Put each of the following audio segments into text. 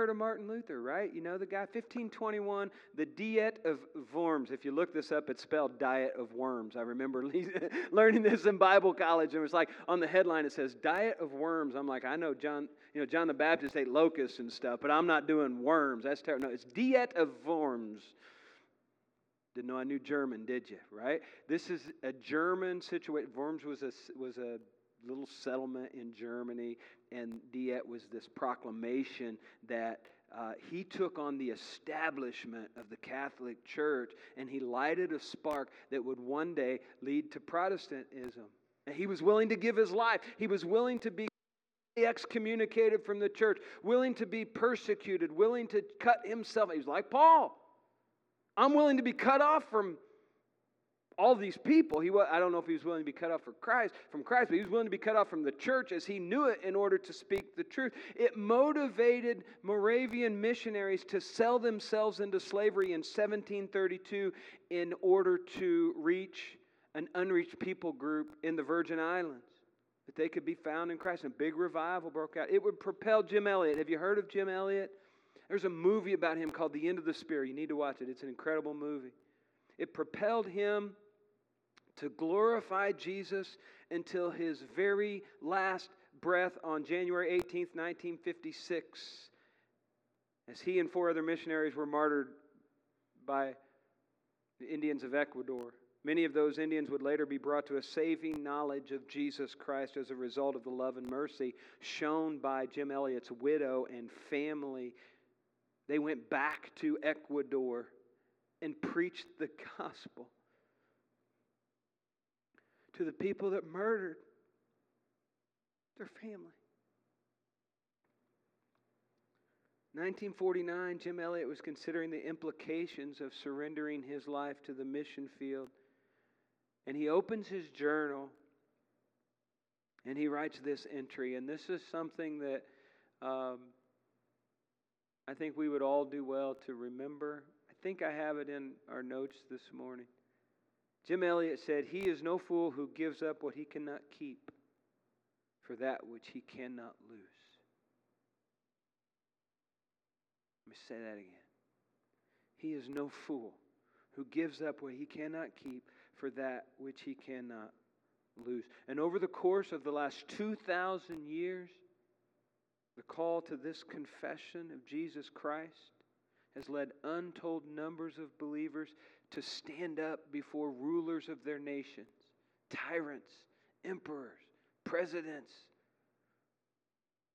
heard of Martin Luther, right? You know the guy, 1521, the Diet of Worms. If you look this up, it's spelled Diet of Worms. I remember learning this in Bible college, and it was like on the headline it says Diet of Worms. I'm like, I know John, you know, John the Baptist ate locusts and stuff, but I'm not doing worms. That's terrible. No, it's Diet of Worms. Didn't know I knew German, did you? Right? This is a German situation. Worms was a was a little settlement in Germany, and Diet was this proclamation that uh, he took on the establishment of the Catholic Church and he lighted a spark that would one day lead to Protestantism. And he was willing to give his life, he was willing to be excommunicated from the church, willing to be persecuted, willing to cut himself. He was like Paul. I'm willing to be cut off from all these people. He I don't know if he was willing to be cut off for Christ, from Christ, but he was willing to be cut off from the church as he knew it in order to speak the truth. It motivated Moravian missionaries to sell themselves into slavery in 1732 in order to reach an unreached people group in the Virgin Islands. That they could be found in Christ. And a big revival broke out. It would propel Jim Elliot. Have you heard of Jim Elliot? There's a movie about him called The End of the Spear. You need to watch it. It's an incredible movie. It propelled him to glorify Jesus until his very last breath on January 18th, 1956, as he and four other missionaries were martyred by the Indians of Ecuador. Many of those Indians would later be brought to a saving knowledge of Jesus Christ as a result of the love and mercy shown by Jim Elliot's widow and family. They went back to Ecuador and preached the gospel to the people that murdered their family. 1949, Jim Elliot was considering the implications of surrendering his life to the mission field. And he opens his journal and he writes this entry. And this is something that um, I think we would all do well to remember. I think I have it in our notes this morning. Jim Elliot said, He is no fool who gives up what he cannot keep for that which he cannot lose. Let me say that again. He is no fool who gives up what he cannot keep for that which he cannot lose. And over the course of the last 2,000 years, the call to this confession of Jesus Christ has led untold numbers of believers to stand up before rulers of their nations, tyrants, emperors, presidents,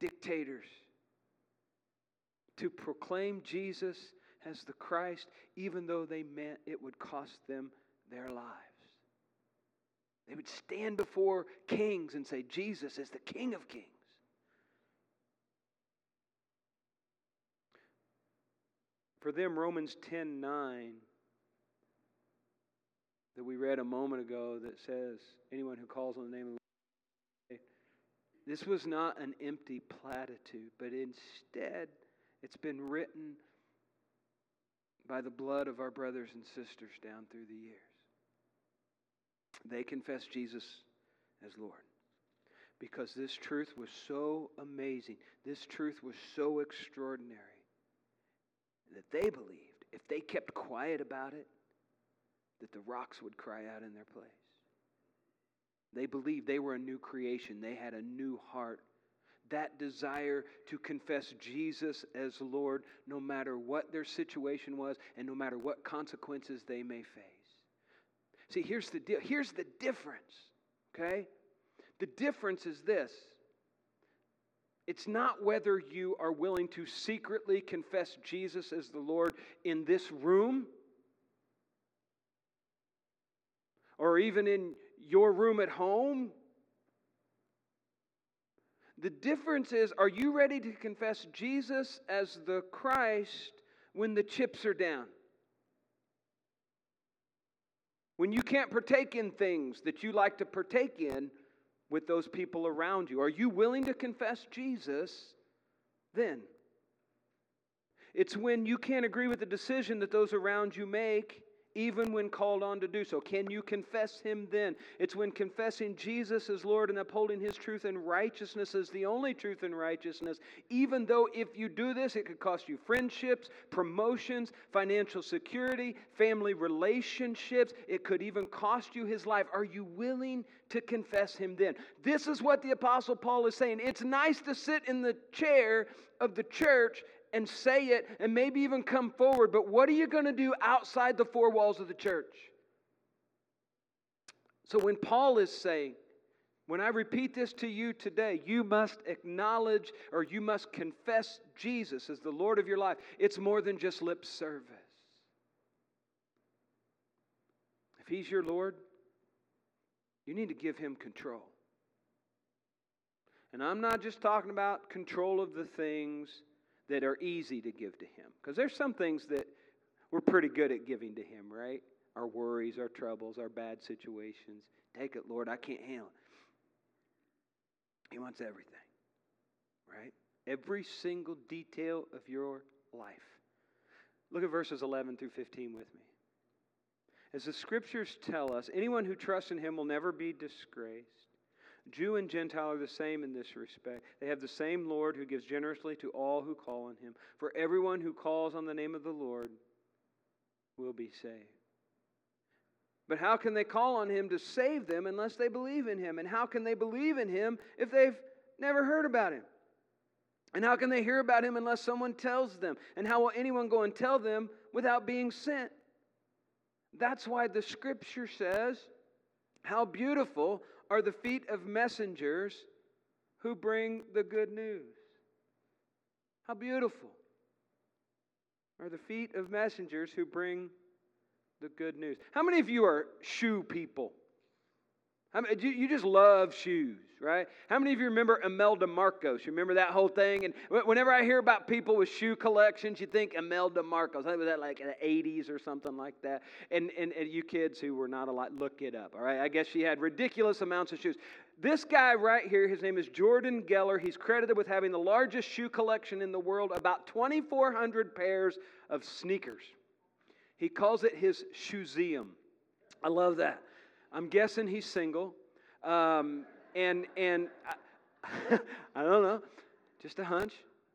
dictators, to proclaim Jesus as the Christ, even though they meant it would cost them their lives. They would stand before kings and say, Jesus is the King of Kings. For them, Romans 10 9 that we read a moment ago that says, anyone who calls on the name of the Lord. This was not an empty platitude, but instead it's been written by the blood of our brothers and sisters down through the years. They confessed Jesus as Lord because this truth was so amazing, this truth was so extraordinary that they believed if they kept quiet about it, that the rocks would cry out in their place. They believed they were a new creation, they had a new heart. That desire to confess Jesus as Lord, no matter what their situation was and no matter what consequences they may face. See, here's the deal. Here's the difference, okay? The difference is this it's not whether you are willing to secretly confess Jesus as the Lord in this room or even in your room at home. The difference is are you ready to confess Jesus as the Christ when the chips are down? When you can't partake in things that you like to partake in with those people around you? Are you willing to confess Jesus then? It's when you can't agree with the decision that those around you make even when called on to do so. Can you confess him then? It's when confessing Jesus as Lord and upholding his truth and righteousness as the only truth and righteousness, even though if you do this, it could cost you friendships, promotions, financial security, family relationships. It could even cost you his life. Are you willing to confess him then? This is what the Apostle Paul is saying. It's nice to sit in the chair of the church and say it and maybe even come forward, but what are you going to do outside the four walls of the church? So when Paul is saying, when I repeat this to you today, you must acknowledge or you must confess Jesus as the Lord of your life. It's more than just lip service. If He's your Lord, you need to give Him control. And I'm not just talking about control of the things that are easy to give to Him. Because there's some things that we're pretty good at giving to Him, right? Our worries, our troubles, our bad situations. Take it, Lord, I can't handle it. He wants everything, right? Every single detail of your life. Look at verses 11 through 15 with me. As the scriptures tell us, anyone who trusts in him will never be disgraced. Jew and Gentile are the same in this respect. They have the same Lord who gives generously to all who call on him. For everyone who calls on the name of the Lord will be saved. But how can they call on him to save them unless they believe in him? And how can they believe in him if they've never heard about him? And how can they hear about him unless someone tells them? And how will anyone go and tell them without being sent? That's why the scripture says, How beautiful are the feet of messengers who bring the good news. How beautiful are the feet of messengers who bring the good news. How many of you are shoe people? How many, you just love shoes, right? How many of you remember Imelda Marcos? You remember that whole thing? And whenever I hear about people with shoe collections, you think Imelda Marcos. I think was that like in the 80s or something like that. And, and, and you kids who were not a lot, look it up, all right? I guess she had ridiculous amounts of shoes. This guy right here, his name is Jordan Geller. He's credited with having the largest shoe collection in the world, about 2,400 pairs of sneakers. He calls it his Shoezeum. I love that. I'm guessing he's single. Um, and and I, I, don't know, just a hunch.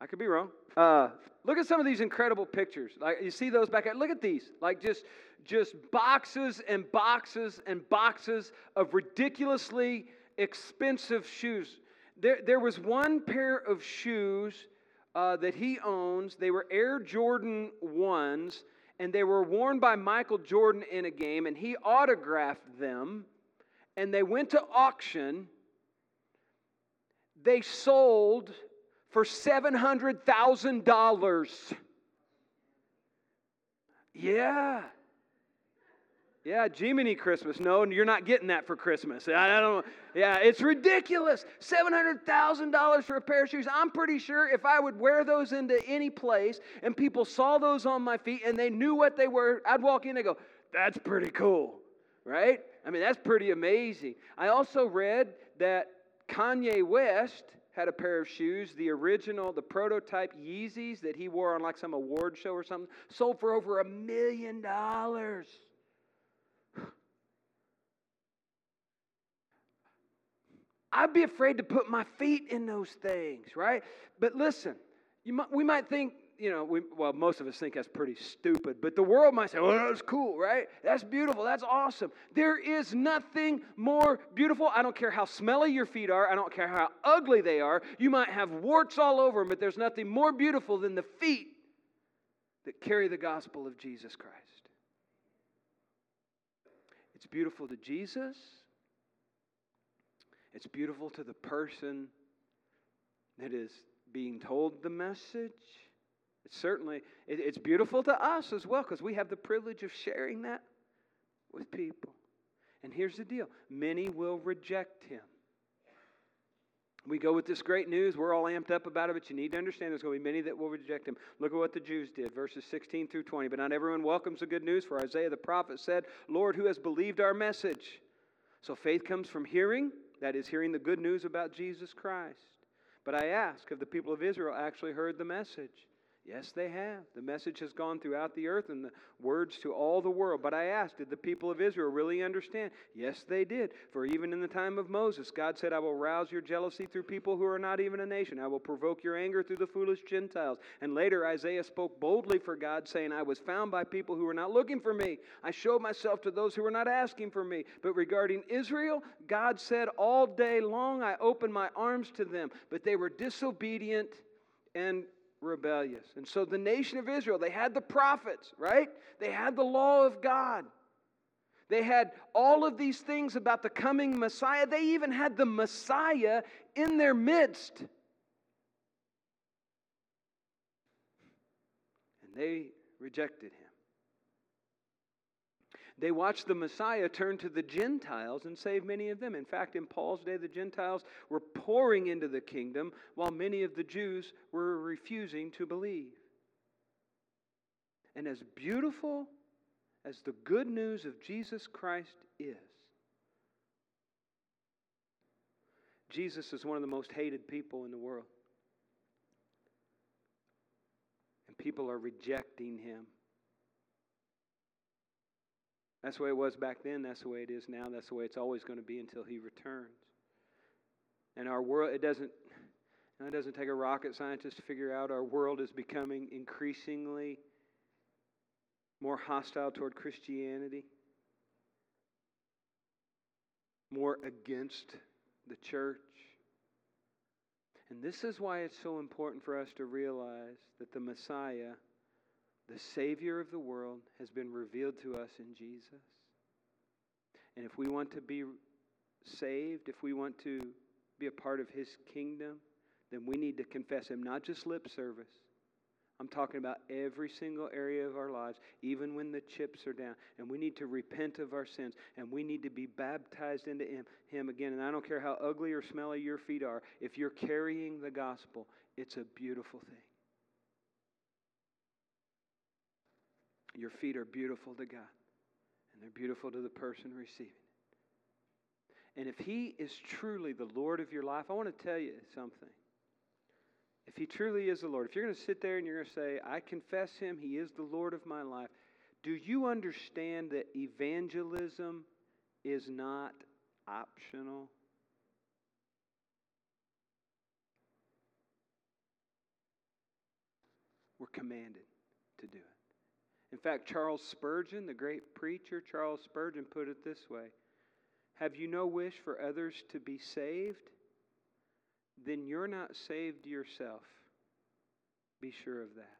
I could be wrong. Uh, look at some of these incredible pictures. Like you see those back. Look at these. Like just just boxes and boxes and boxes of ridiculously expensive shoes. There, there was one pair of shoes uh, that he owns. They were Air Jordan 1s and they were worn by Michael Jordan in a game, and he autographed them, and they went to auction. They sold for $700,000. Yeah. Yeah, Jiminy Christmas. No, you're not getting that for Christmas. I don't. Yeah, it's ridiculous. Seven hundred thousand dollars for a pair of shoes. I'm pretty sure if I would wear those into any place and people saw those on my feet and they knew what they were, I'd walk in and go, "That's pretty cool," right? I mean, that's pretty amazing. I also read that Kanye West had a pair of shoes, the original, the prototype Yeezys that he wore on like some award show or something, sold for over a million dollars. I'd be afraid to put my feet in those things, right? But listen, might, we might think, you know, we, well, most of us think that's pretty stupid, but the world might say, well, that's cool, right? That's beautiful. That's awesome. There is nothing more beautiful. I don't care how smelly your feet are. I don't care how ugly they are. You might have warts all over them, but there's nothing more beautiful than the feet that carry the gospel of Jesus Christ. It's beautiful to Jesus. It's beautiful to the person that is being told the message. It's certainly it, it's beautiful to us as well because we have the privilege of sharing that with people. And here's the deal: many will reject him. We go with this great news. We're all amped up about it, but you need to understand there's going to be many that will reject him. Look at what the Jews did, verses 16 through 20. But not everyone welcomes the good news, for Isaiah the prophet said, Lord, who has believed our message? So faith comes from hearing, that is, hearing the good news about Jesus Christ. But I ask, have the people of Israel actually heard the message? Yes, they have. The message has gone throughout the earth and the words to all the world. But I asked, did the people of Israel really understand? Yes, they did. For even in the time of Moses, God said, I will rouse your jealousy through people who are not even a nation. I will provoke your anger through the foolish Gentiles. And later, Isaiah spoke boldly for God, saying, I was found by people who were not looking for me. I showed myself to those who were not asking for me. But regarding Israel, God said, All day long I opened my arms to them, but they were disobedient and rebellious. And so the nation of Israel, they had the prophets, right? They had the law of God. They had all of these things about the coming Messiah. They even had the Messiah in their midst. And they rejected him. They watched the Messiah turn to the Gentiles and save many of them. In fact, in Paul's day, the Gentiles were pouring into the kingdom while many of the Jews were refusing to believe. And as beautiful as the good news of Jesus Christ is, Jesus is one of the most hated people in the world. And people are rejecting him. That's the way it was back then. That's the way it is now. That's the way it's always going to be until He returns. And our world, it doesn't, it doesn't take a rocket scientist to figure out our world is becoming increasingly more hostile toward Christianity, more against the church. And this is why it's so important for us to realize that the Messiah the Savior of the world has been revealed to us in Jesus. And if we want to be saved, if we want to be a part of His kingdom, then we need to confess Him, not just lip service. I'm talking about every single area of our lives, even when the chips are down. And we need to repent of our sins. And we need to be baptized into Him, him again. And I don't care how ugly or smelly your feet are, if you're carrying the gospel, it's a beautiful thing. Your feet are beautiful to God, and they're beautiful to the person receiving it. And if He is truly the Lord of your life, I want to tell you something. If He truly is the Lord, if you're going to sit there and you're going to say, I confess Him, He is the Lord of my life, do you understand that evangelism is not optional? We're commanded. In fact, Charles Spurgeon, the great preacher, Charles Spurgeon put it this way Have you no wish for others to be saved? Then you're not saved yourself. Be sure of that.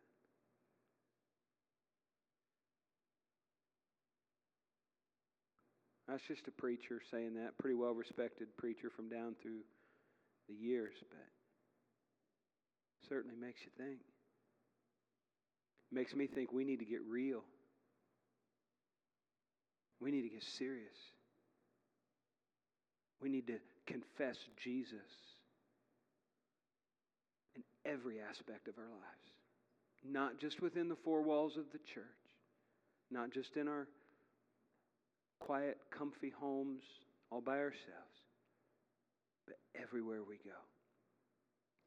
That's just a preacher saying that, pretty well respected preacher from down through the years, but certainly makes you think makes me think we need to get real. We need to get serious. We need to confess Jesus in every aspect of our lives, not just within the four walls of the church, not just in our quiet, comfy homes all by ourselves, but everywhere we go.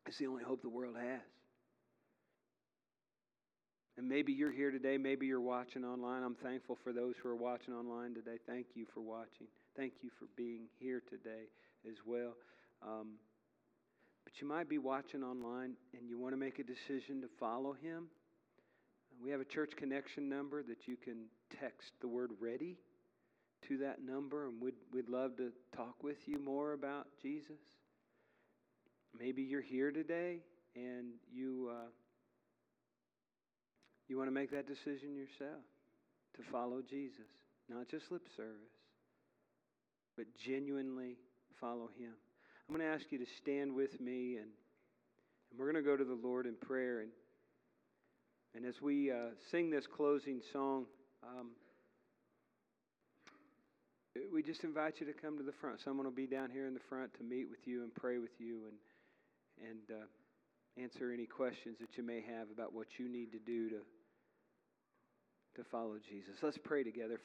It's the only hope the world has. And maybe you're here today, maybe you're watching online. I'm thankful for those who are watching online today. Thank you for watching. Thank you for being here today as well. Um, but you might be watching online and you want to make a decision to follow him. We have a church connection number that you can text the word ready to that number, and we'd, we'd love to talk with you more about Jesus. Maybe you're here today and you. Uh, you want to make that decision yourself to follow Jesus, not just lip service, but genuinely follow Him. I'm going to ask you to stand with me, and, and we're going to go to the Lord in prayer. And, and as we uh, sing this closing song, um, we just invite you to come to the front. Someone will be down here in the front to meet with you and pray with you and, and uh, answer any questions that you may have about what you need to do to to follow Jesus. Let's pray together.